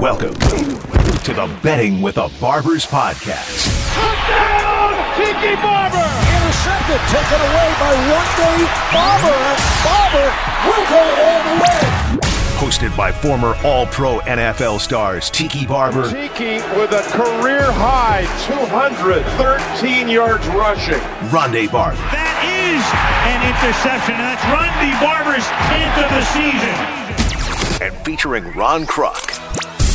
Welcome to the Betting with a Barbers podcast. Touchdown, Tiki Barber! Intercepted, taken away by one day Barber, and Barber will go all the way. Hosted by former All Pro NFL stars Tiki Barber. Tiki with a career high 213 yards rushing. Rondé Barber. That is an interception. That's Rondé Barber's 10th of the season. And featuring Ron Kruck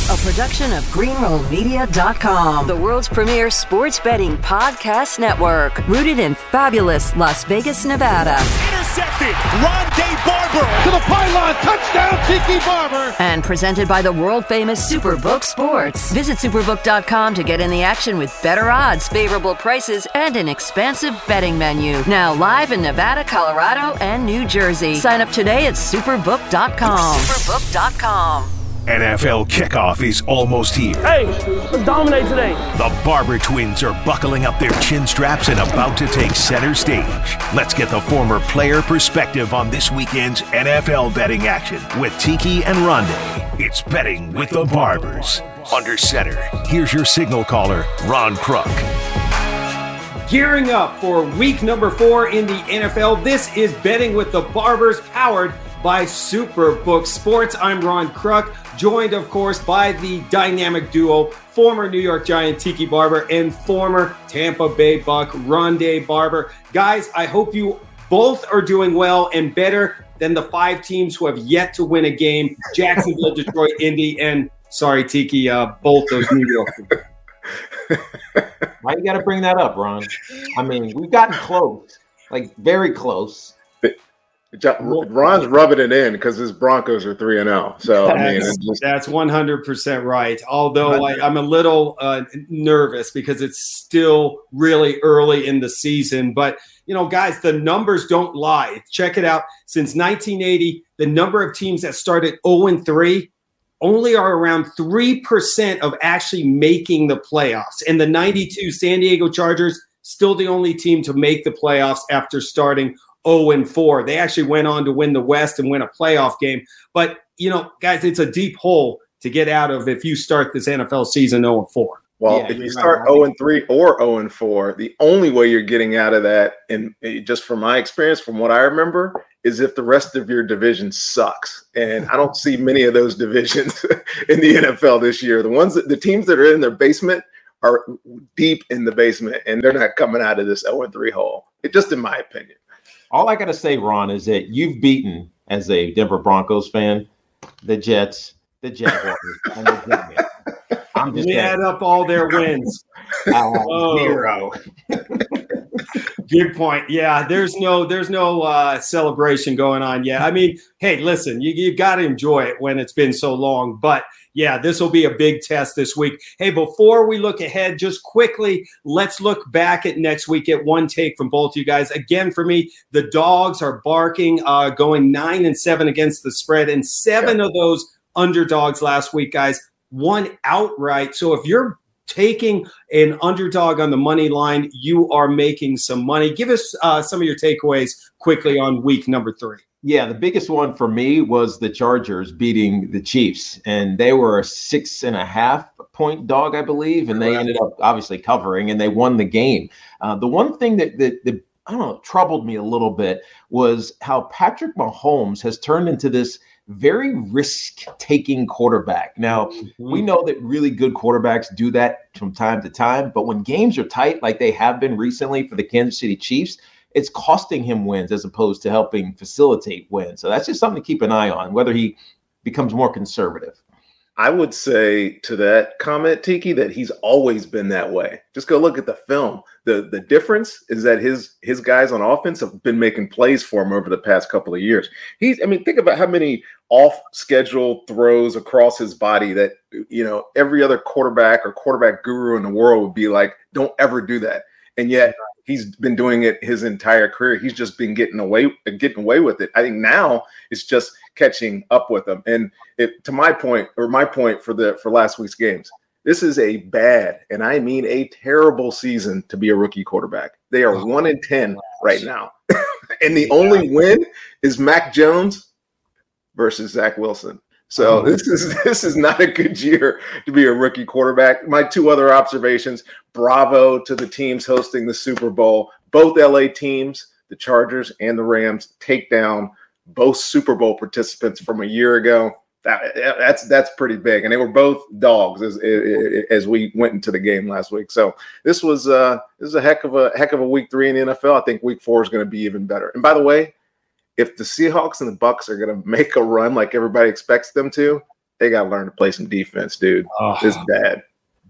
a production of GreenrollMedia.com, the world's premier sports betting podcast network, rooted in fabulous Las Vegas, Nevada. Intercepted, Rondé Barber to the pylon, touchdown, Tiki Barber. And presented by the world famous Superbook Sports. Visit Superbook.com to get in the action with better odds, favorable prices, and an expansive betting menu. Now live in Nevada, Colorado, and New Jersey. Sign up today at Superbook.com. Superbook.com. NFL kickoff is almost here. Hey, let's dominate today. The Barber twins are buckling up their chin straps and about to take center stage. Let's get the former player perspective on this weekend's NFL betting action with Tiki and Rondé. It's betting with the Barbers. Under center, here's your signal caller, Ron Kruck. Gearing up for week number four in the NFL, this is Betting with the Barbers, powered by Superbook Sports. I'm Ron Kruck, joined, of course, by the dynamic duo, former New York Giant Tiki Barber and former Tampa Bay Buck Rondé Barber. Guys, I hope you both are doing well and better than the five teams who have yet to win a game Jacksonville, Detroit, Indy, and sorry, Tiki, uh, both those New York. Why you got to bring that up, Ron? I mean, we've gotten close, like very close. Ron's rubbing it in because his Broncos are three and zero. Oh. So that's, I mean, just, that's one hundred percent right. Although I, am a little uh, nervous because it's still really early in the season. But you know, guys, the numbers don't lie. Check it out. Since 1980, the number of teams that started zero and three only are around 3% of actually making the playoffs. And the 92 San Diego Chargers, still the only team to make the playoffs after starting 0 and 4. They actually went on to win the West and win a playoff game. But, you know, guys, it's a deep hole to get out of if you start this NFL season 0 and 4. Well, yeah, if you start right. 0 and 3 or 0 and 4, the only way you're getting out of that, and just from my experience, from what I remember, is if the rest of your division sucks. And I don't see many of those divisions in the NFL this year. The ones that the teams that are in their basement are deep in the basement and they're not coming out of this 0 and 3 hole. It just in my opinion. All I got to say, Ron, is that you've beaten, as a Denver Broncos fan, the Jets, the Jaguars, and the Giants. I'm just we add up all their wins. Oh. Zero. Good point. Yeah, there's no there's no uh, celebration going on yet. I mean, hey, listen, you you got to enjoy it when it's been so long. But yeah, this will be a big test this week. Hey, before we look ahead, just quickly, let's look back at next week at one take from both you guys. Again, for me, the dogs are barking, uh, going nine and seven against the spread, and seven of those underdogs last week, guys, won outright. So if you're taking an underdog on the money line, you are making some money. Give us uh, some of your takeaways quickly on week number three. Yeah, the biggest one for me was the Chargers beating the Chiefs, and they were a six and a half point dog, I believe, and they ended up obviously covering and they won the game. Uh, the one thing that, that, that I don't know troubled me a little bit was how Patrick Mahomes has turned into this very risk taking quarterback. Now, mm-hmm. we know that really good quarterbacks do that from time to time, but when games are tight, like they have been recently for the Kansas City Chiefs, it's costing him wins as opposed to helping facilitate wins. So that's just something to keep an eye on, whether he becomes more conservative. I would say to that comment, Tiki, that he's always been that way. Just go look at the film. the The difference is that his his guys on offense have been making plays for him over the past couple of years. He's, I mean, think about how many off schedule throws across his body that you know every other quarterback or quarterback guru in the world would be like, don't ever do that. And yet he's been doing it his entire career. He's just been getting away getting away with it. I think now it's just catching up with him. And it, to my point, or my point for the for last week's games, this is a bad, and I mean a terrible season to be a rookie quarterback. They are oh, one in ten right now, and the only win is Mac Jones versus Zach Wilson. So mm-hmm. this is this is not a good year to be a rookie quarterback. My two other observations: bravo to the teams hosting the Super Bowl. Both LA teams, the Chargers and the Rams, take down both Super Bowl participants from a year ago. That, that's that's pretty big, and they were both dogs as as we went into the game last week. So this was uh this is a heck of a heck of a week three in the NFL. I think week four is going to be even better. And by the way, if the Seahawks and the Bucks are going to make a run like everybody expects them to, they got to learn to play some defense, dude. Oh, it's bad.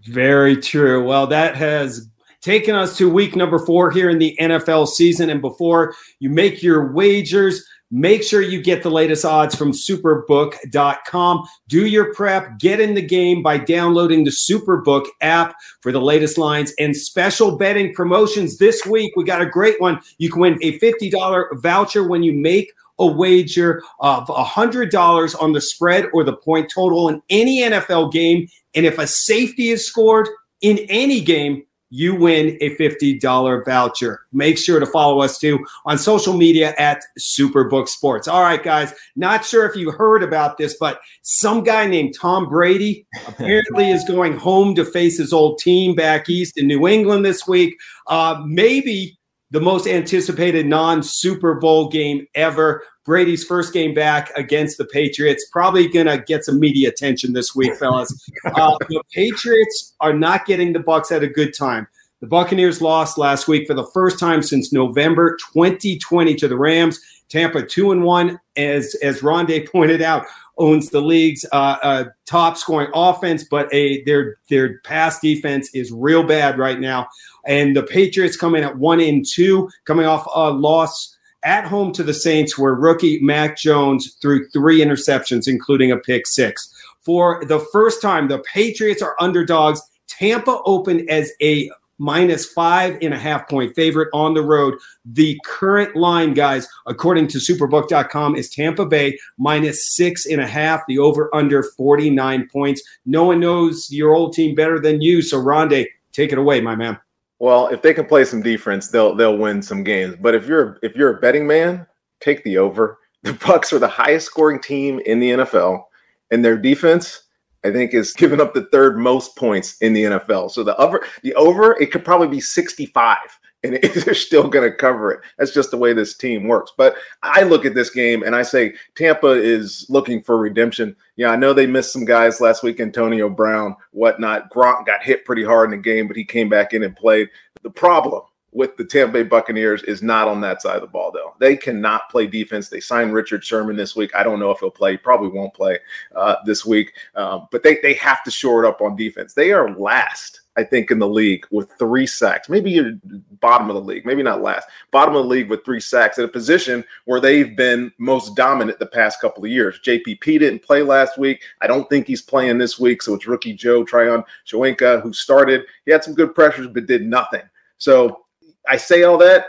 Very true. Well, that has taken us to week number four here in the NFL season. And before you make your wagers, Make sure you get the latest odds from superbook.com. Do your prep, get in the game by downloading the Superbook app for the latest lines and special betting promotions this week. We got a great one. You can win a $50 voucher when you make a wager of $100 on the spread or the point total in any NFL game. And if a safety is scored in any game, you win a $50 voucher. Make sure to follow us too on social media at Superbook Sports. All right, guys, not sure if you heard about this, but some guy named Tom Brady apparently is going home to face his old team back east in New England this week. Uh, maybe the most anticipated non Super Bowl game ever. Brady's first game back against the Patriots. Probably going to get some media attention this week, fellas. Uh, the Patriots are not getting the Bucks at a good time. The Buccaneers lost last week for the first time since November 2020 to the Rams. Tampa two and one, as as Rondé pointed out, owns the league's uh, uh, top scoring offense, but a their their pass defense is real bad right now. And the Patriots coming at one and two, coming off a loss at home to the Saints, where rookie Mac Jones threw three interceptions, including a pick six. For the first time, the Patriots are underdogs. Tampa opened as a minus five and a half point favorite on the road. The current line, guys, according to superbook.com, is Tampa Bay minus six and a half, the over under 49 points. No one knows your old team better than you. So, Rondé, take it away, my man. Well, if they can play some defense, they'll they'll win some games. But if you're if you're a betting man, take the over. The Bucks are the highest scoring team in the NFL, and their defense, I think, is giving up the third most points in the NFL. So the over the over, it could probably be 65 and they're still going to cover it. That's just the way this team works. But I look at this game and I say Tampa is looking for redemption. Yeah, I know they missed some guys last week, Antonio Brown, whatnot. Gronk got hit pretty hard in the game, but he came back in and played. The problem with the Tampa Bay Buccaneers is not on that side of the ball, though. They cannot play defense. They signed Richard Sherman this week. I don't know if he'll play. He probably won't play uh, this week. Um, but they, they have to shore it up on defense. They are last I think, in the league with three sacks. Maybe you're bottom of the league, maybe not last, bottom of the league with three sacks at a position where they've been most dominant the past couple of years. JPP didn't play last week. I don't think he's playing this week. So it's rookie Joe Tryon Shoyinka who started. He had some good pressures, but did nothing. So I say all that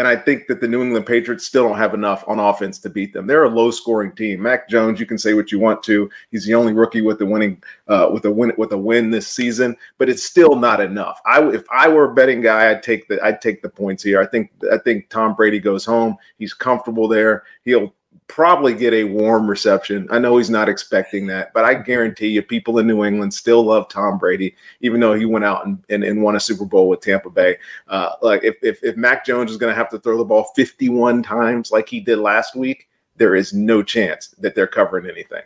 and I think that the New England Patriots still don't have enough on offense to beat them. They're a low scoring team. Mac Jones, you can say what you want to. He's the only rookie with the winning uh, with a win with a win this season, but it's still not enough. I if I were a betting guy, I'd take the I'd take the points here. I think I think Tom Brady goes home. He's comfortable there. He'll probably get a warm reception. I know he's not expecting that, but I guarantee you, people in New England still love Tom Brady, even though he went out and, and, and won a Super Bowl with Tampa Bay. Uh, like if, if, if Mac Jones is going to have to throw the ball 51 times like he did last week, there is no chance that they're covering anything.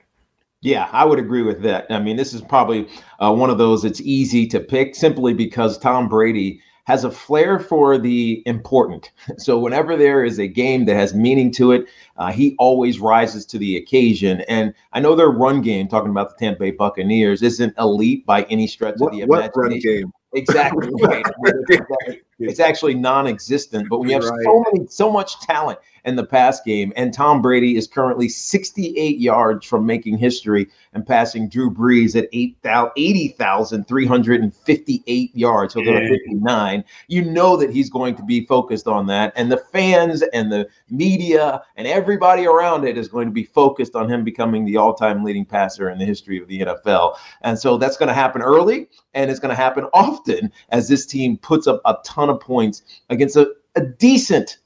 Yeah, I would agree with that. I mean, this is probably uh, one of those that's easy to pick simply because Tom Brady – has a flair for the important. So whenever there is a game that has meaning to it, uh, he always rises to the occasion. And I know their run game, talking about the Tampa Bay Buccaneers, isn't elite by any stretch what, of the imagination. What run game? Exactly right. it's actually non-existent. But when you have right. so many, so much talent in the pass game, and Tom Brady is currently 68 yards from making history and passing Drew Brees at 80,358 yards. He'll go to 59. You know that he's going to be focused on that, and the fans and the media and everybody around it is going to be focused on him becoming the all-time leading passer in the history of the NFL. And so that's going to happen early, and it's going to happen often as this team puts up a ton of points against a, a decent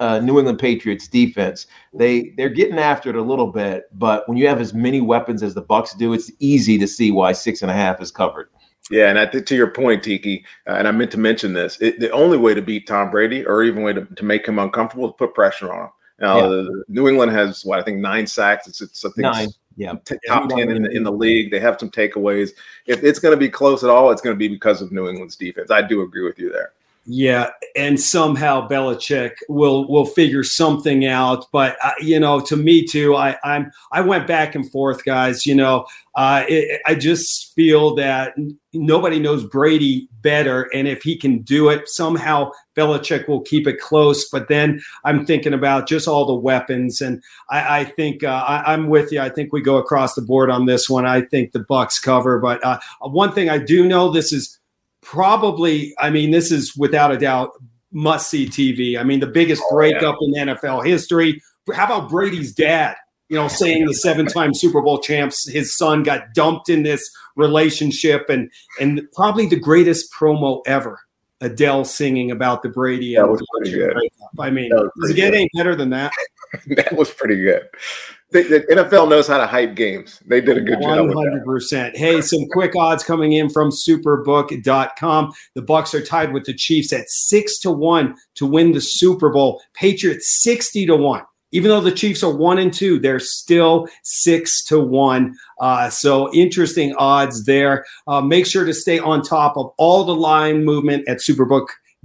uh, New England Patriots defense. They they're getting after it a little bit, but when you have as many weapons as the Bucks do, it's easy to see why six and a half is covered. Yeah, and I think to your point, Tiki, uh, and I meant to mention this: it, the only way to beat Tom Brady, or even way to, to make him uncomfortable, is put pressure on him. Now, yeah. New England has what I think nine sacks. It's, it's I think nine. Yeah, t- top ten in the, in the league. They have some takeaways. If it's going to be close at all, it's going to be because of New England's defense. I do agree with you there. Yeah, and somehow Belichick will will figure something out. But uh, you know, to me too, I I'm I went back and forth, guys. You know, uh, it, I just feel that nobody knows Brady better, and if he can do it, somehow Belichick will keep it close. But then I'm thinking about just all the weapons, and I, I think uh, I, am with you. I think we go across the board on this one. I think the Bucks cover. But uh, one thing I do know, this is probably, I mean, this is without a doubt must see TV. I mean, the biggest oh, breakup yeah. in NFL history. How about Brady's dad? You know, saying the seven-time Super Bowl champs, his son got dumped in this relationship, and and probably the greatest promo ever. Adele singing about the Brady. That was pretty good. Breakup. I mean, does it get any better than that? that was pretty good the, NFL knows how to hype games. They did a good 100%. job. 100%. Hey, some quick odds coming in from superbook.com. The Bucks are tied with the Chiefs at 6 to 1 to win the Super Bowl. Patriots 60 to 1. Even though the Chiefs are 1 and 2, they're still 6 to 1. Uh, so interesting odds there. Uh, make sure to stay on top of all the line movement at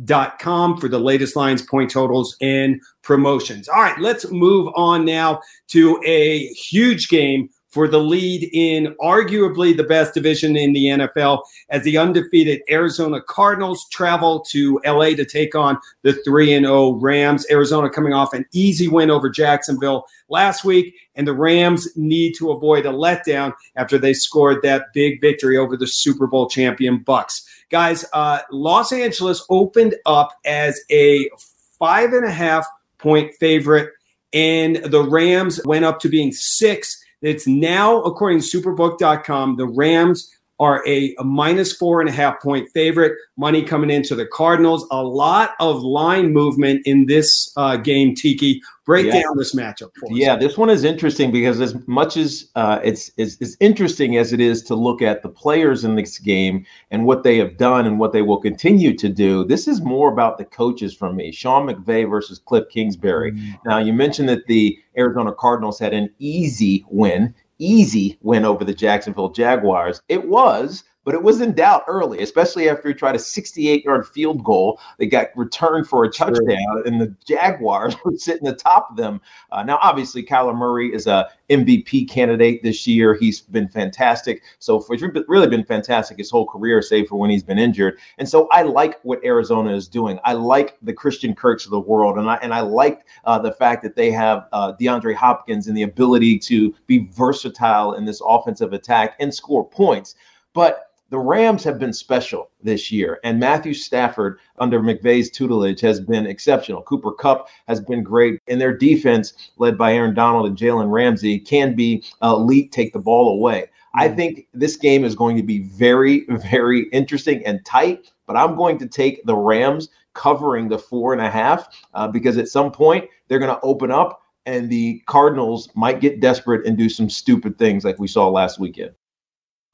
Superbook com for the latest lines, point totals, and promotions. All right, let's move on now to a huge game for the lead in arguably the best division in the NFL as the undefeated Arizona Cardinals travel to LA to take on the 3 and 0 Rams. Arizona coming off an easy win over Jacksonville last week and the Rams need to avoid a letdown after they scored that big victory over the Super Bowl champion Bucks. Guys, uh, Los Angeles opened up as a five and a half point favorite, and the Rams went up to being six. It's now, according to superbook.com, the Rams are a, a, minus four and a half point favorite. Money coming into the Cardinals. A lot of line movement in this uh, game, Tiki. Break yeah. down this matchup for us. Yeah, this one is interesting because as much as uh, it's, it's as interesting as it is to look at the players in this game and what they have done and what they will continue to do, this is more about the coaches for me. Sean McVay versus Cliff Kingsbury. Mm-hmm. Now, you mentioned that the Arizona Cardinals had an easy win easy win over the Jacksonville Jaguars. It was, but it was in doubt early, especially after he tried a 68 yard field goal. that got returned for a touchdown, sure. and the Jaguars were sitting atop of them. Uh, now, obviously, Kyler Murray is a MVP candidate this year. He's been fantastic. So, for, he's really been fantastic his whole career, save for when he's been injured. And so, I like what Arizona is doing. I like the Christian Kirks of the world, and I and I like uh, the fact that they have uh, DeAndre Hopkins and the ability to be versatile in this offensive attack and score points. But the Rams have been special this year, and Matthew Stafford under McVay's tutelage has been exceptional. Cooper Kupp has been great, and their defense, led by Aaron Donald and Jalen Ramsey, can be elite, take the ball away. I mm-hmm. think this game is going to be very, very interesting and tight, but I'm going to take the Rams covering the four and a half uh, because at some point they're going to open up and the Cardinals might get desperate and do some stupid things like we saw last weekend.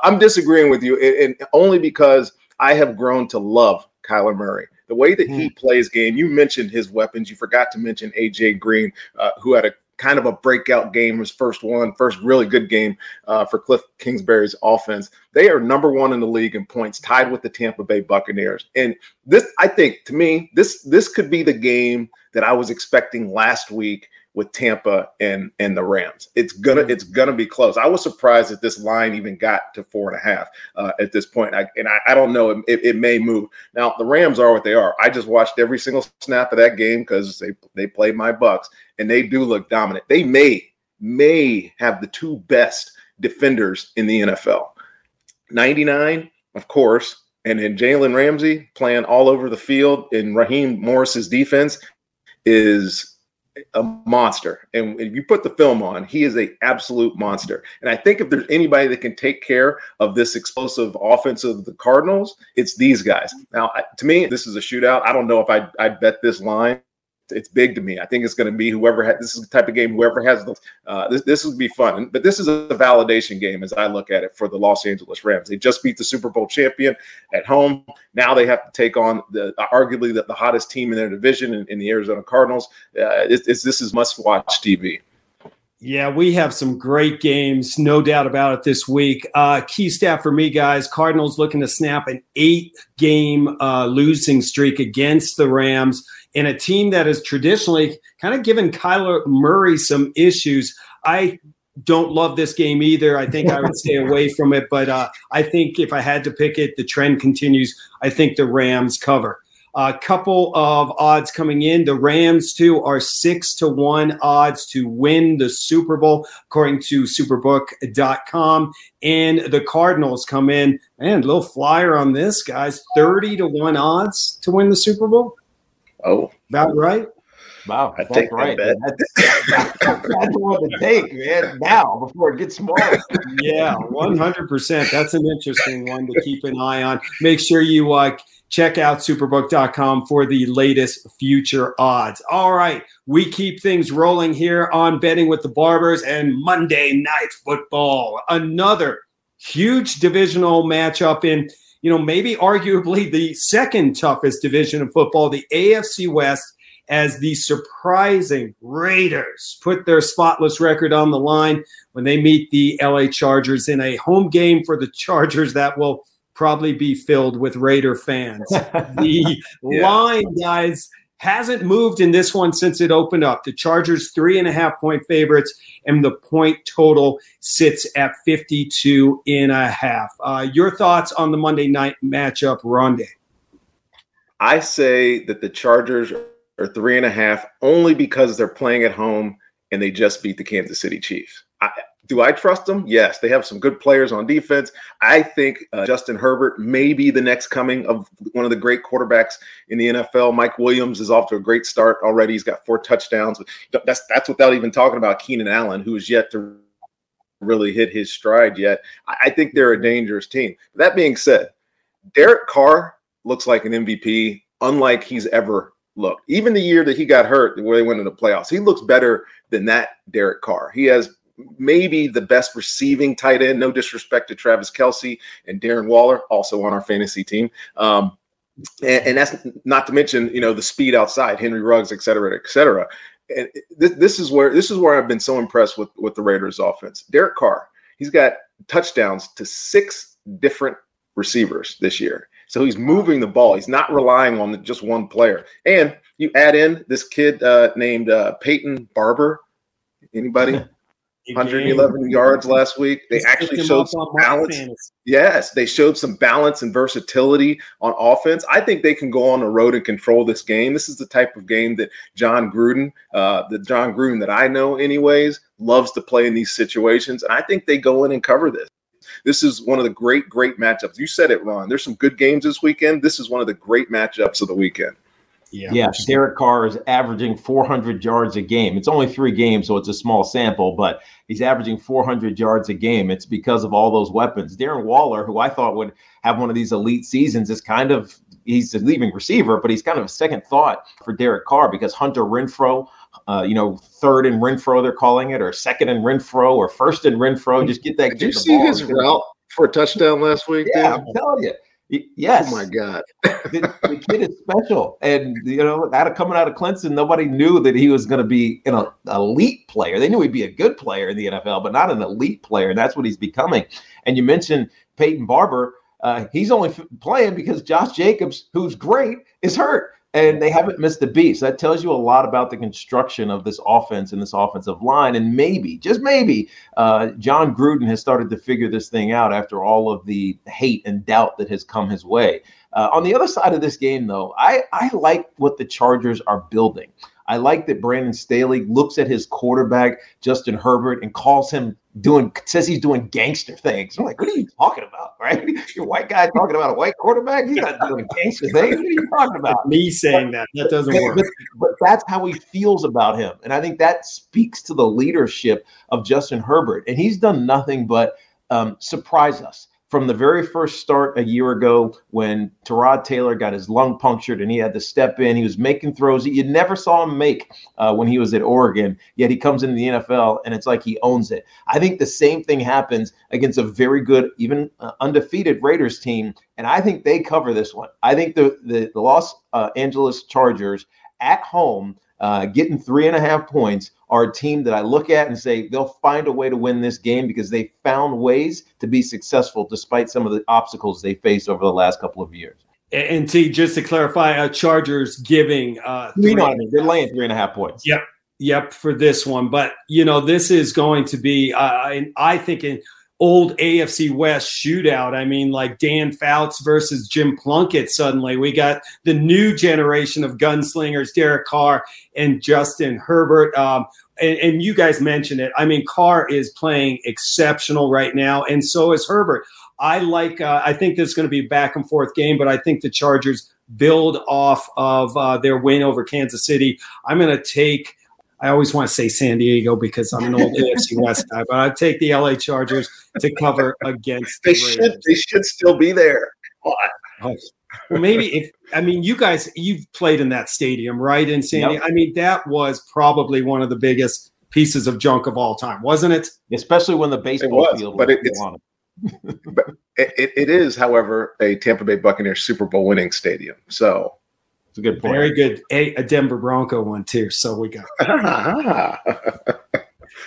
I'm disagreeing with you, and, only because I have grown to love Kyler Murray. The way that he hmm. plays game, you mentioned his weapons. You forgot to mention AJ Green, uh, who had a kind of a breakout game, his first one, first really good game uh, for Cliff Kingsbury's offense. They are number one in the league in points, tied with the Tampa Bay Buccaneers. And this, I think, to me, this this could be the game that I was expecting last week with Tampa and and the Rams. It's gonna it's gonna be close. I was surprised that this line even got to four and a half uh, at this point. I, and I, I don't know it, it, may move. Now the Rams are what they are. I just watched every single snap of that game because they they played my Bucks and they do look dominant. They may may have the two best defenders in the NFL. 99, of course, and then Jalen Ramsey playing all over the field in Raheem Morris's defense is a monster. And if you put the film on, he is a absolute monster. And I think if there's anybody that can take care of this explosive offense of the Cardinals, it's these guys. Now, to me, this is a shootout. I don't know if I'd, I'd bet this line it's big to me. I think it's going to be whoever this is the type of game whoever has the uh, this this will be fun. But this is a validation game as I look at it for the Los Angeles Rams. They just beat the Super Bowl champion at home. Now they have to take on the arguably the, the hottest team in their division in, in the Arizona Cardinals. Uh, it's, this is must watch TV. Yeah, we have some great games, no doubt about it this week. Uh, key stat for me, guys Cardinals looking to snap an eight game uh, losing streak against the Rams in a team that has traditionally kind of given Kyler Murray some issues. I don't love this game either. I think I would stay away from it, but uh, I think if I had to pick it, the trend continues. I think the Rams cover. A couple of odds coming in. The Rams, too, are six to one odds to win the Super Bowl, according to superbook.com. And the Cardinals come in, man, little flyer on this, guys 30 to one odds to win the Super Bowl. Oh, about right. Wow, I that's right. That that's, that's one to take, man. Now before it gets smaller. yeah, one hundred percent. That's an interesting one to keep an eye on. Make sure you uh, check out superbook.com for the latest future odds. All right, we keep things rolling here on betting with the Barbers and Monday Night Football. Another huge divisional matchup in, you know, maybe arguably the second toughest division of football, the AFC West as the surprising Raiders put their spotless record on the line when they meet the LA Chargers in a home game for the Chargers that will probably be filled with Raider fans. the yeah. line, guys, hasn't moved in this one since it opened up. The Chargers, three and a half point favorites, and the point total sits at 52 and a half. Uh, your thoughts on the Monday night matchup, Ronde? I say that the Chargers are three and a half only because they're playing at home and they just beat the Kansas City Chiefs. I, do I trust them? Yes, they have some good players on defense. I think uh, Justin Herbert may be the next coming of one of the great quarterbacks in the NFL. Mike Williams is off to a great start already. He's got four touchdowns. That's that's without even talking about Keenan Allen, who is yet to really hit his stride yet. I think they're a dangerous team. That being said, Derek Carr looks like an MVP, unlike he's ever looked. Even the year that he got hurt, where they went into the playoffs, he looks better than that Derek Carr. He has maybe the best receiving tight end. No disrespect to Travis Kelce and Darren Waller, also on our fantasy team. Um, and, and, that's not to mention, you know, the speed outside, Henry Ruggs, et cetera, et cetera. And this, this is where this is where I've been so impressed with with the Raiders offense. Derek Carr, he's got touchdowns to six different receivers this year. So he's moving the ball. He's not relying on just one player. And you add in this kid uh, named uh, Peyton Barber. Anybody? 111 yards last week. They actually showed some balance. Yes, they showed some balance and versatility on offense. I think they can go on the road and control this game. This is the type of game that Jon Gruden, uh, the Jon Gruden that I know, anyways, loves to play in these situations. And I think they go in and cover this. This is one of the great, great matchups. You said it, Ron. There's some good games this weekend. This is one of the great matchups of the weekend. Yeah, yeah. Derek Carr is averaging 400 yards a game. It's only three games, so it's a small sample, but he's averaging 400 yards a game. It's because of all those weapons. Darren Waller, who I thought would have one of these elite seasons, is kind of he's a leaving receiver, but he's kind of a second thought for Derek Carr because Hunter Renfrow, uh, you know, third in Renfrow, they're calling it, or second in Renfrow, or first in Renfrow. Just get that. Did you see his route for a touchdown last week? Yeah, dude? I'm telling you. Yes. Oh my God. the, the, kid is special, and you know, out of coming out of Clemson, nobody knew that he was going to be an elite player. They knew he'd be a good player in the NFL, but not an elite player, and that's what he's becoming. And you mentioned Peyton Barber. Uh, he's only f- playing because Josh Jacobs, who's great, is hurt and they haven't missed a beat. So that tells you a lot about the construction of this offense and this offensive line. And maybe, just maybe, uh, Jon Gruden has started to figure this thing out after all of the hate and doubt that has come his way. Uh, on the other side of this game, though, I, I like what the Chargers are building. I like that Brandon Staley looks at his quarterback, Justin Herbert, and calls him doing says he's doing gangster things. I'm like, what are you talking about? Right? Your white guy talking about a white quarterback? He's not doing gangster things. What are you talking about? Me saying that. That doesn't work. But, but, that's how he feels about him. And I think that speaks to the leadership of Justin Herbert. And he's done nothing but um, surprise us from the very first start a year ago when Tyrod Taylor got his lung punctured and he had to step in. He was making throws that you never saw him make uh, when he was at Oregon, yet he comes into the NFL and it's like he owns it. I think the same thing happens against a very good, even uh, undefeated Raiders team, and I think they cover this one. I think the, the, the Los uh, Angeles Chargers at home uh, getting three and a half points are a team that I look at and say they'll find a way to win this game because they found ways to be successful despite some of the obstacles they faced over the last couple of years. And T, just to clarify, uh, Chargers giving uh, three, you know I mean? They're laying three and a half points. Yep, yep, for this one. But you know, this is going to be, uh, I, I think, in old AFC West shootout. I mean, like Dan Fouts versus Jim Plunkett. Suddenly, we got the new generation of gunslingers: Derek Carr and Justin Herbert. Um, and, and, you guys mentioned it. I mean, Carr is playing exceptional right now, and so is Herbert. I like. Uh, I think this is going to be a back and forth game, but I think the Chargers build off of uh, their win over Kansas City. I'm going to take. I always want to say San Diego because I'm an old AFC West guy, but I take the LA Chargers to cover against. They the should. They should still be there. Oh, well, maybe if I mean you guys, you've played in that stadium, right? In San Diego. I mean, that was probably one of the biggest pieces of junk of all time, wasn't it? Especially when the baseball was, field but it, it's, on it. but it, it is, however, a Tampa Bay Buccaneers Super Bowl winning stadium. So it's a good point. Very good. A, a Denver Bronco one too. So we got.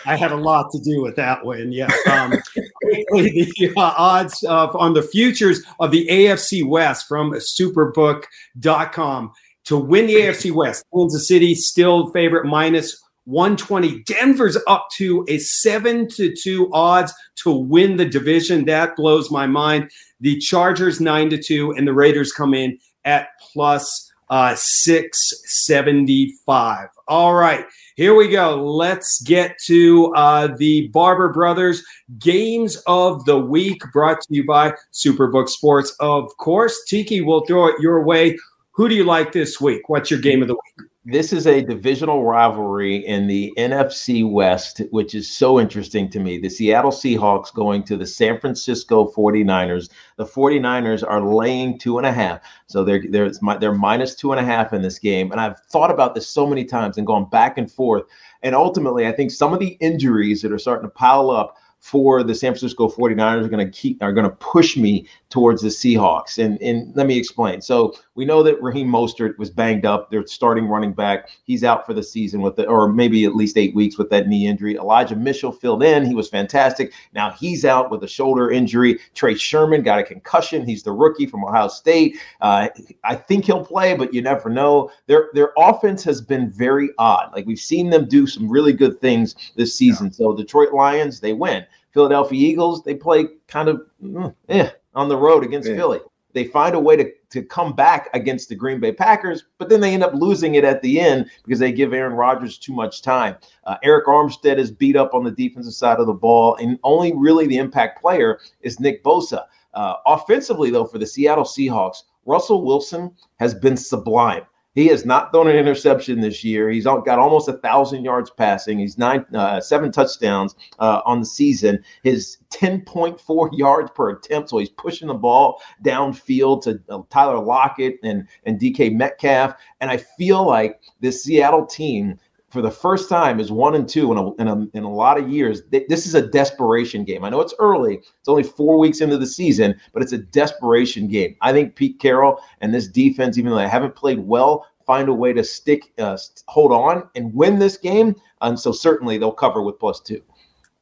I had a lot to do with that win. Yeah. Um, the uh, odds of, on the futures of the AFC West from superbook.com to win the AFC West. Kansas City still favorite minus 120. Denver's up to a 7 to 2 odds to win the division. That blows my mind. The Chargers 9 to 2 and the Raiders come in at plus uh, 675. All right. Here we go. Let's get to uh, the Barber Brothers Games of the Week brought to you by Superbook Sports. Of course, Tiki will throw it your way. Who do you like this week? What's your game of the week? This is a divisional rivalry in the NFC West, which is so interesting to me. The Seattle Seahawks going to the San Francisco 49ers. The 49ers are laying two and a half. So they're, they're, they're minus two and a half in this game. And I've thought about this so many times and gone back and forth. And ultimately, I think some of the injuries that are starting to pile up for the San Francisco 49ers are going to keep are going to push me towards the Seahawks. And and let me explain. So we know that Raheem Mostert was banged up. They're starting running back. He's out for the season with the or maybe at least eight weeks with that knee injury. Elijah Mitchell filled in. He was fantastic. Now he's out with a shoulder injury. Trey Sermon got a concussion. He's the rookie from Ohio State. Uh, I think he'll play, but you never know. Their their offense has been very odd. Like we've seen them do some really good things this season. Yeah. So Detroit Lions, they win. Philadelphia Eagles, they play kind of mm, eh, on the road against yeah. Philly. They find a way to, to come back against the Green Bay Packers, but then they end up losing it at the end because they give Aaron Rodgers too much time. Uh, Arik Armstead is beat up on the defensive side of the ball, and only really the impact player is Nick Bosa. Uh, offensively, though, for the Seattle Seahawks, Russell Wilson has been sublime. He has not thrown an interception this year. He's got almost a thousand yards passing. He's nine, uh, seven touchdowns uh, on the season. His 10.4 yards per attempt. So he's pushing the ball downfield to uh, Tyler Lockett and and DK Metcalf. And I feel like this Seattle team for the first time is one and two in a, in a, in a lot of years. This is a desperation game. I know it's early. It's only four weeks into the season, but it's a desperation game. I think Pete Carroll and this defense, even though they haven't played well, find a way to stick, uh, hold on and win this game. And so certainly they'll cover with plus two.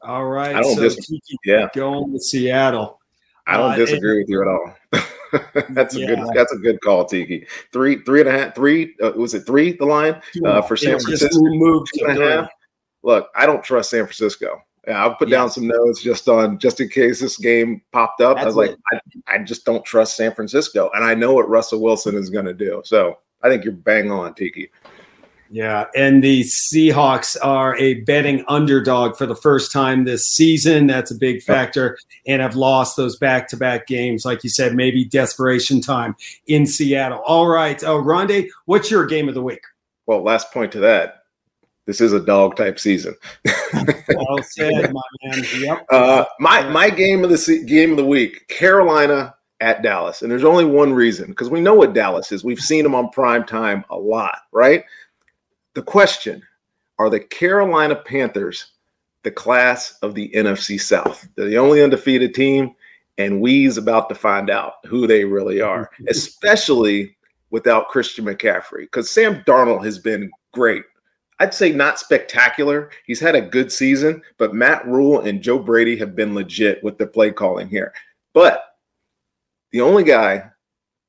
All right. I don't so disagree. Yeah. Going to Seattle. I don't uh, disagree and, with you at all. that's a yeah. good. That's a good call, Tiki. Three, three and a half, three. Uh, was it three? The line uh, for San Francisco. Moved two and a half. Look, I don't trust San Francisco. Yeah, I'll put down some notes just on just in case this game popped up. That's I was like, I, I, just don't trust San Francisco, and I know what Russell Wilson is going to do. So I think you're bang on, Tiki. Yeah, and the Seahawks are a betting underdog for the first time this season. That's a big factor, and have lost those back-to-back games. Like you said, maybe desperation time in Seattle. All right, uh, Rondé, what's your game of the week? Well, last point to that, This is a dog type season. well said, my man. Yep. Uh, my my game of the game of the week: Carolina at Dallas, and there's only one reason because we know what Dallas is. We've seen them on prime time a lot, right? The question: Are the Carolina Panthers the class of the NFC South? They're the only undefeated team, and we's about to find out who they really are, especially without Christian McCaffrey, because Sam Darnold has been great. I'd say not spectacular. He's had a good season, but Matt Rhule and Joe Brady have been legit with their play calling here. But the only guy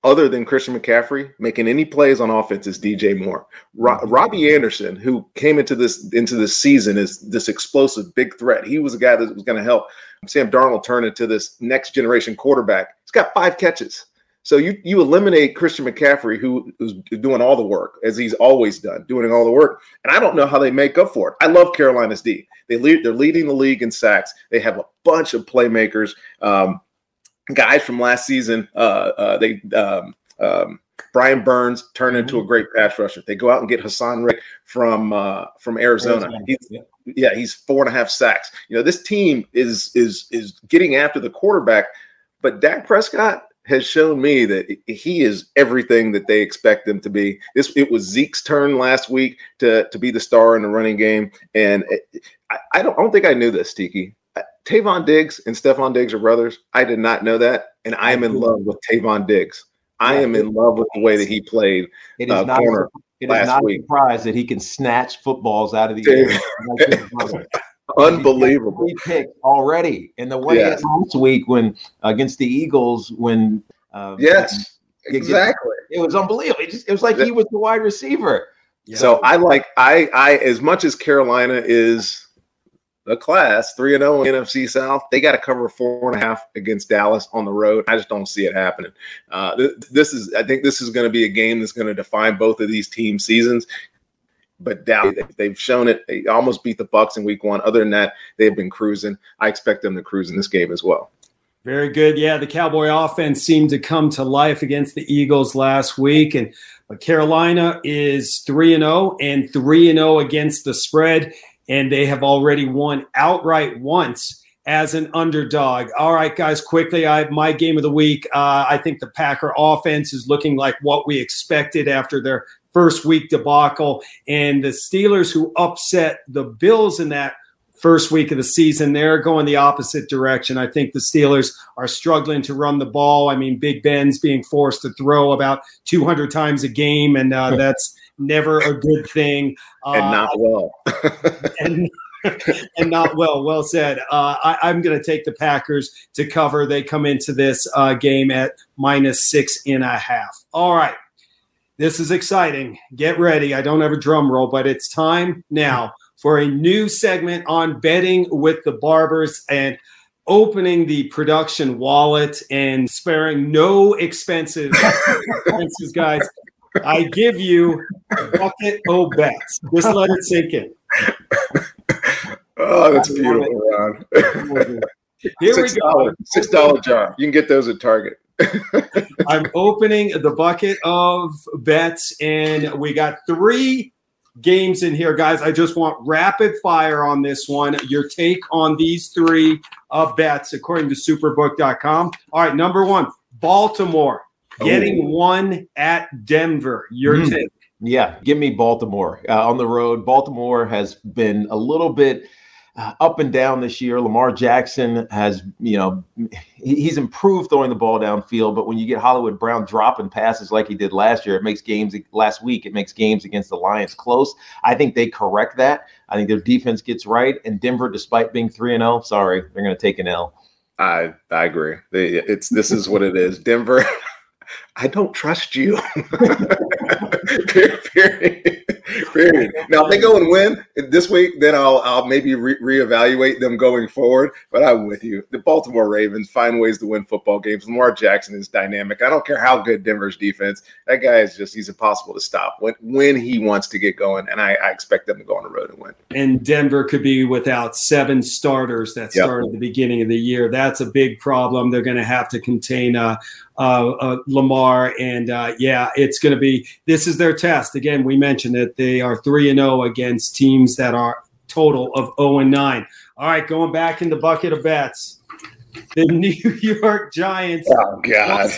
other than Christian McCaffrey making any plays on offense is DJ Moore. Ro- Robbie Anderson, who came into this into this season as this explosive big threat, he was a guy that was going to help Sam Darnold turn into this next generation quarterback. He's got five catches. So you you eliminate Christian McCaffrey, who is doing all the work as he's always done, doing all the work. And I don't know how they make up for it. I love Carolina's D. They lead, they're leading the league in sacks. They have a bunch of playmakers. Um, guys from last season, uh, uh, they um, um, Brian Burns turned mm-hmm. into a great pass rusher. They go out and get Haason Reddick from uh, from Arizona. Arizona. He's, yeah. yeah, he's four and a half sacks. You know, this team is is is getting after the quarterback, but Dak Prescott has shown me that he is everything that they expect him to be. This it was Zeke's turn last week to to be the star in the running game, and I, I don't I don't think I knew this, Tiki. Trevon Diggs and Stefon Diggs are brothers. I did not know that, and I am in love with Trevon Diggs. I am in love with the way that he played it is uh, not, corner it last is not week. surprised that he can snatch footballs out of the air. Unbelievable. Three picks already. And the way yes. last week when against the Eagles, when uh, yes, exactly. It, was unbelievable. It, just, it was like he was the wide receiver. Yeah. So I like I I as much as Carolina is the class, 3 and 0 NFC South. They got to cover four and a half against Dallas on the road. I just don't see it happening. Uh, th- this is, I think, this is going to be a game that's going to define both of these team seasons. But Dallas, they've shown it. They almost beat the Bucks in Week One. Other than that, they've been cruising. I expect them to cruise in this game as well. Very good. Yeah, the Cowboy offense seemed to come to life against the Eagles last week, and but Carolina is three and zero oh and three and zero oh against the spread and they have already won outright once as an underdog. All right, guys, quickly, I my game of the week. Uh, I think the Packer offense is looking like what we expected after their first week debacle, and the Steelers who upset the Bills in that first week of the season, they're going the opposite direction. I think the Steelers are struggling to run the ball. I mean, Big Ben's being forced to throw about 200 times a game, and uh, that's never a good thing. and uh, not well. and, and not well. Well said. Uh, I, am going to take the Packers to cover. They come into this uh, game at minus six and a half. All right. This is exciting. Get ready. I don't have a drum roll, but it's time now for a new segment on betting with the barbers and opening the production wallet and sparing no expenses, expenses guys I give you a bucket o bets. Just let it sink in. Oh, that's beautiful, Ron. Here Six we go. Six dollar jar. You can get those at Target. I'm opening the bucket of bets, and we got three games in here, guys. I just want rapid fire on this one. Your take on these three uh, bets, according to superbook.com. All right, number one, Baltimore getting oh. one at Denver. Your mm. take? Yeah, give me Baltimore uh, on the road. Baltimore has been a little bit uh, up and down this year. Lamar Jackson has, you know, he's improved throwing the ball downfield, but when you get Hollywood Brown dropping passes like he did last year, it makes games last week. It makes games against the Lions close. I think they correct that. I think their defense gets right, and Denver, despite being three and zero, oh, sorry, they're going to take an L. I I agree. It's this is what it is. Denver. I don't trust you. period, period, period. Now, if they go and win this week, then I'll I'll maybe re- reevaluate them going forward. But I'm with you. The Baltimore Ravens find ways to win football games. Lamar Jackson is dynamic. I don't care how good Denver's defense. That guy is just he's impossible to stop when when he wants to get going. And I, I expect them to go on the road and win. And Denver could be without seven starters that yep. started at the beginning of the year. That's a big problem. They're going to have to contain uh, uh, uh, Lamar. And uh, yeah, it's going to be this is their test. Again, we mentioned that they are three and zero against teams that are total of zero and nine. All right, going back in the bucket of bets, the New York Giants. Oh God,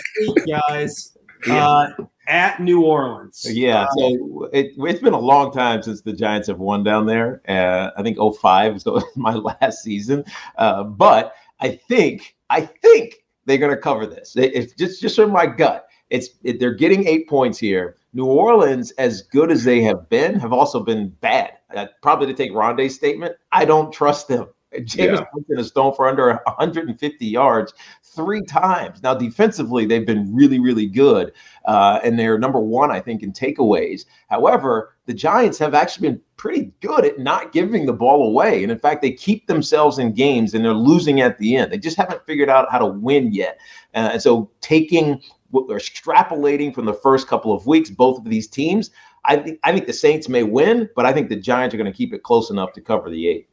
guys. Uh, at New Orleans. Yeah, so it, has been a long time since the Giants have won down there. Uh, I think 05 is my last season. Uh, but I think, I think they're going to cover this. It, it's just, just from my gut. It's it, they're getting eight points here. New Orleans, as good as they have been, have also been bad. Uh, probably to take Rondé's statement, I don't trust them. Jameis yeah. Winston has thrown for under 150 yards three times. Now, defensively, they've been really, really good, uh, and they're number one, I think, in takeaways. However, the Giants have actually been pretty good at not giving the ball away, and in fact, they keep themselves in games, and they're losing at the end. They just haven't figured out how to win yet. Uh, and so, taking or extrapolating from the first couple of weeks, both of these teams, I think I think the Saints may win, but I think the Giants are going to keep it close enough to cover the eight.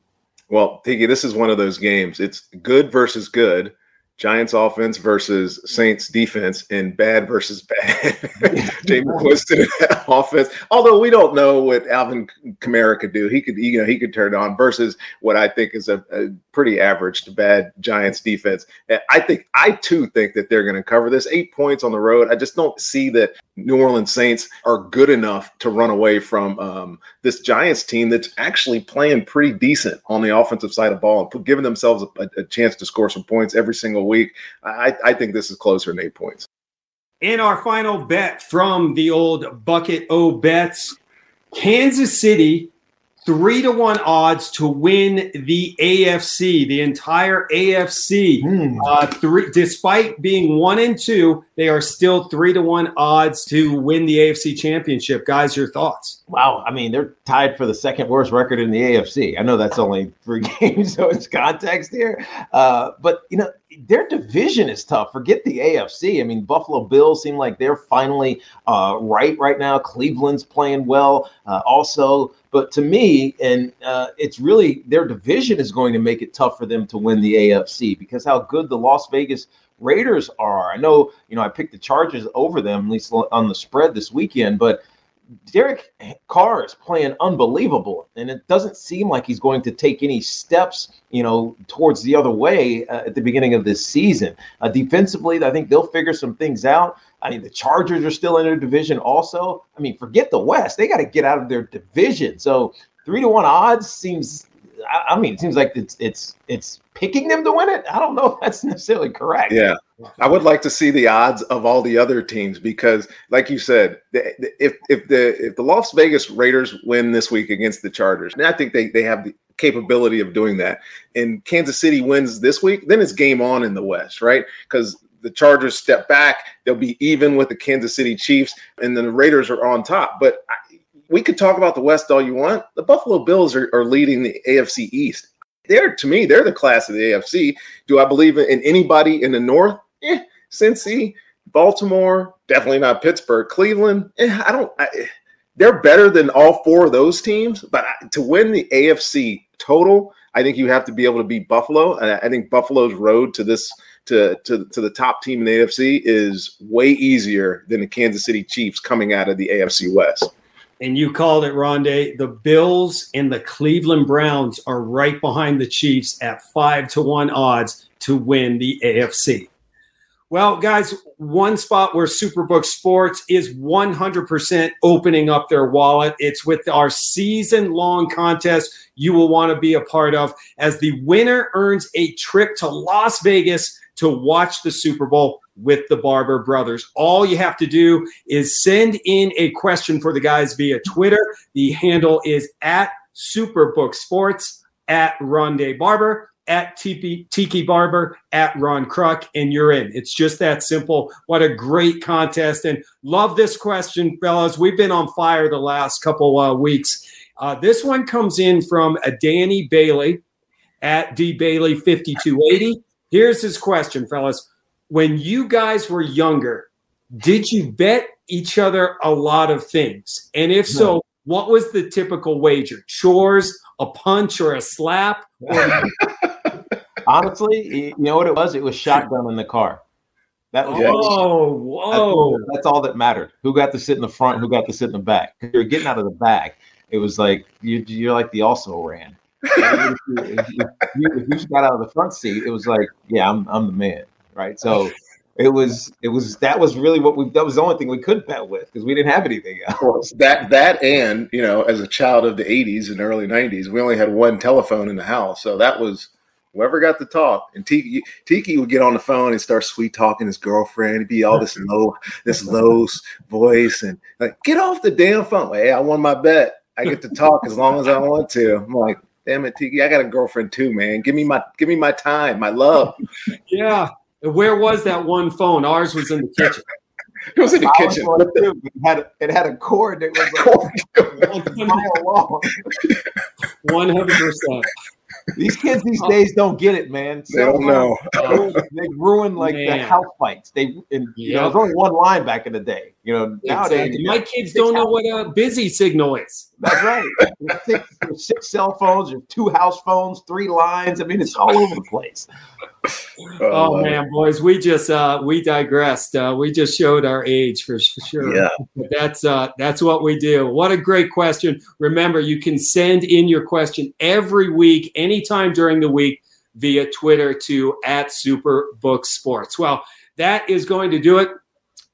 Well, Tiki, this is one of those games. It's good versus good. Giants offense versus Saints defense and bad versus bad. Jameis Winston offense. Although we don't know what Alvin Kamara could do, he could you know he could turn it on versus what I think is a, a pretty average to bad Giants defense. I think I too think that they're going to cover this eight points on the road. I just don't see that New Orleans Saints are good enough to run away from um, this Giants team that's actually playing pretty decent on the offensive side of ball and giving themselves a, a chance to score some points every single week. I, I think this is closer than eight points. In our final bet from the old Bucket O Bets, Kansas City three to one odds to win the AFC, the entire AFC. Mm. Uh, three, despite being one and two, they are still three to one odds to win the AFC championship. Guys, your thoughts? Wow. I mean, they're tied for the second worst record in the AFC. I know that's only three games, so it's context here. Uh, but, you know, their division is tough. Forget the AFC. I mean, Buffalo Bills seem like they're finally uh, right right now. Cleveland's playing well. Uh, also, but to me, and uh, it's really their division is going to make it tough for them to win the AFC because how good the Las Vegas Raiders are. I know, you know, I picked the Chargers over them, at least on the spread this weekend, but Derek Carr is playing unbelievable, and it doesn't seem like he's going to take any steps, you know, towards the other way uh, at the beginning of this season. Uh, defensively, I think they'll figure some things out. I mean, the Chargers are still in their division, also. I mean, forget the West; they got to get out of their division. So three to one odds seems. I mean, it seems like it's it's it's picking them to win it. I don't know if that's necessarily correct. Yeah, I would like to see the odds of all the other teams because, like you said, if if the if the Las Vegas Raiders win this week against the Chargers, and I think they they have the capability of doing that, and Kansas City wins this week, then it's game on in the West, right? Because the Chargers step back, they'll be even with the Kansas City Chiefs, and then the Raiders are on top. But I, we could talk about the West all you want. The Buffalo Bills are, are leading the AFC East. They're to me, they're the class of the AFC. Do I believe in anybody in the North? Eh, Cincy, Baltimore, definitely not Pittsburgh, Cleveland. Eh, I don't. I, they're better than all four of those teams, but to win the AFC total, I think you have to be able to beat Buffalo. And I think Buffalo's road to this to, to, to the top team in the AFC is way easier than the Kansas City Chiefs coming out of the AFC West. And you called it, Rondé. The Bills and the Cleveland Browns are right behind the Chiefs at five to one odds to win the AFC. Well, guys, one spot where Superbook Sports is 100% opening up their wallet. It's with our season long contest you will want to be a part of as the winner earns a trip to Las Vegas to watch the Super Bowl with the Barber brothers. All you have to do is send in a question for the guys via Twitter. The handle is at Superbook Sports, at Rondé Barber, at Tiki Barber, at Ron Kruck, and you're in. It's just that simple. What a great contest. And love this question, fellas. We've been on fire the last couple uh, weeks. Uh, this one comes in from a Danny Bailey at D Bailey 5280. Here's his question, fellas. When you guys were younger, did you bet each other a lot of things? And if so, no. what was the typical wager? Chores, a punch, or a slap? Honestly, you know what it was? It was shotgun in the car. That was oh, whoa! That's, that's, all that mattered. Who got to sit in the front? Who got to sit in the back? You're getting out of the back. It was like you, you're like the also ran. if, you, if, you, if you got out of the front seat, it was like, yeah, I'm I'm the man, right? So it was it was that was really what we that was the only thing we could bet with because we didn't have anything else. That that and you know, as a child of the '80s and early '90s, we only had one telephone in the house, so that was whoever got to talk. And Tiki Tiki would get on the phone and start sweet talking his girlfriend. It'd be all this low this low voice and like, get off the damn phone. Hey, I won my bet. I get to talk as long as I want to. I'm like, damn it, Tiki, I got a girlfriend too, man. Give me my give me my time, my love. yeah. Where was that one phone? Ours was in the kitchen. it was in the kitchen. It had, it had a cord that was like a mile long. One hundred percent. These kids these oh. days don't get it, man. So, they don't know. they ruin like man. the house fights. They, and, you know, there's only one line back in the day. You know, nowadays exactly. my kids don't know what a busy signal is. That's right. six, six, cell phones, or two house phones, three lines. I mean, it's all over the place. Oh, oh man, boys, we just uh, we digressed. Uh, we just showed our age for, for sure. Yeah, but that's uh, that's what we do. What a great question! Remember, you can send in your question every week, anytime during the week, via Twitter to at Superbook Sports. Well, that is going to do it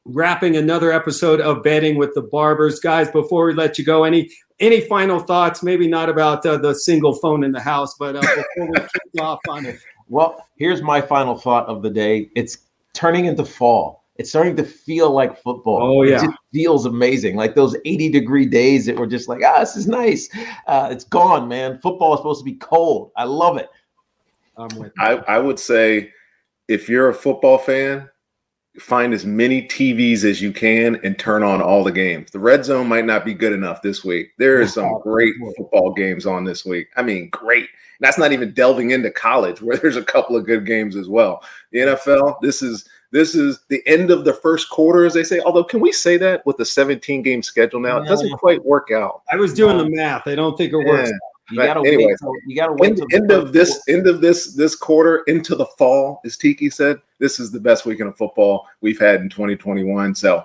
wrapping another episode of betting with the barbers. Guys before we let you go any any final thoughts? Maybe not about uh, the single phone in the house but uh, before we kick off on it. Well here's my final thought of the day. It's turning into fall. It's starting to feel like football. Oh yeah. it feels amazing. Like those 80 degree days that were just like ah this is nice. Uh, it's gone man. Football is supposed to be cold. I love it. I'm with I, I would say if you're a football fan find as many TVs as you can and turn on all the games. The red zone might not be good enough this week. There is some great football games on this week. I mean, great. That's not even delving into college where there's a couple of good games as well. The NFL, this is this is the end of the first quarter, as they say. Although, can we say that with the 17 game schedule now? It doesn't quite work out. I was doing the um, math. I don't think it works. Yeah. You gotta anyway, wait. Till, you gotta wait. End, end of this, quarter. end of this, this quarter into the fall, as Tiki said. This is the best weekend of football we've had in 2021. So,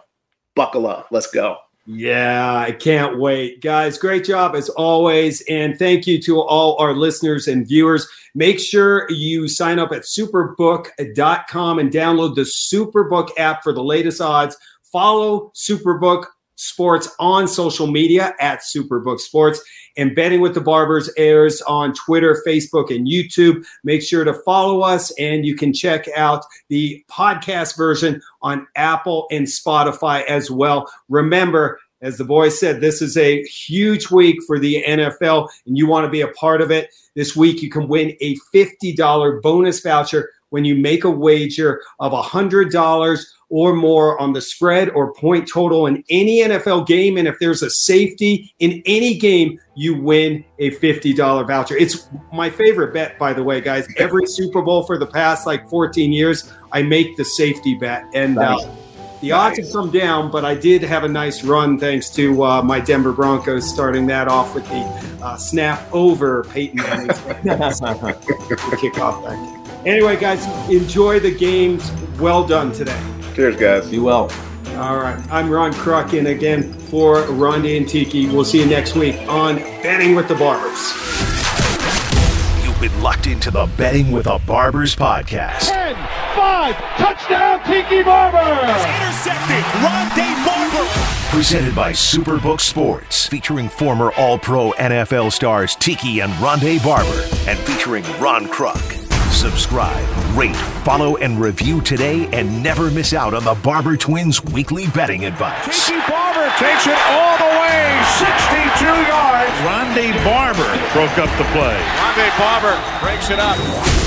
buckle up. Let's go. Yeah, I can't wait. Guys, great job as always. And thank you to all our listeners and viewers. Make sure you sign up at superbook.com and download the Superbook app for the latest odds. Follow Superbook Sports on social media at Superbook Sports. And Betting with the Barbers airs on Twitter, Facebook, and YouTube. Make sure to follow us, and you can check out the podcast version on Apple and Spotify as well. Remember, as the boy said, this is a huge week for the NFL, and you want to be a part of it. This week, you can win a $50 bonus voucher when you make a wager of $100 or more on the spread or point total in any NFL game. And if there's a safety in any game, you win a $50 voucher. It's my favorite bet, by the way, guys. Every Super Bowl for the past like 14 years, I make the safety bet. And uh, the odds have come down, but I did have a nice run thanks to uh, my Denver Broncos starting that off with the uh, snap over Peyton Manning kick off. Anyway, guys, enjoy the games. Well done today. Cheers, guys. Be well. All right. I'm Ron Kruck, and again for Rondé and Tiki. We'll see you next week on Betting with the Barbers. You've been locked into the Betting with the Barbers podcast. 10, 5, touchdown, Tiki Barber! Intercepted, Rondé Barber. Presented by Superbook Sports, featuring former All Pro NFL stars Tiki and Rondé Barber, and featuring Ron Kruck. Subscribe, rate, follow, and review today and never miss out on the Barber Twins weekly betting advice. Tiki Barber takes it all the way, 62 yards. Rondé Barber broke up the play. Rondé Barber breaks it up.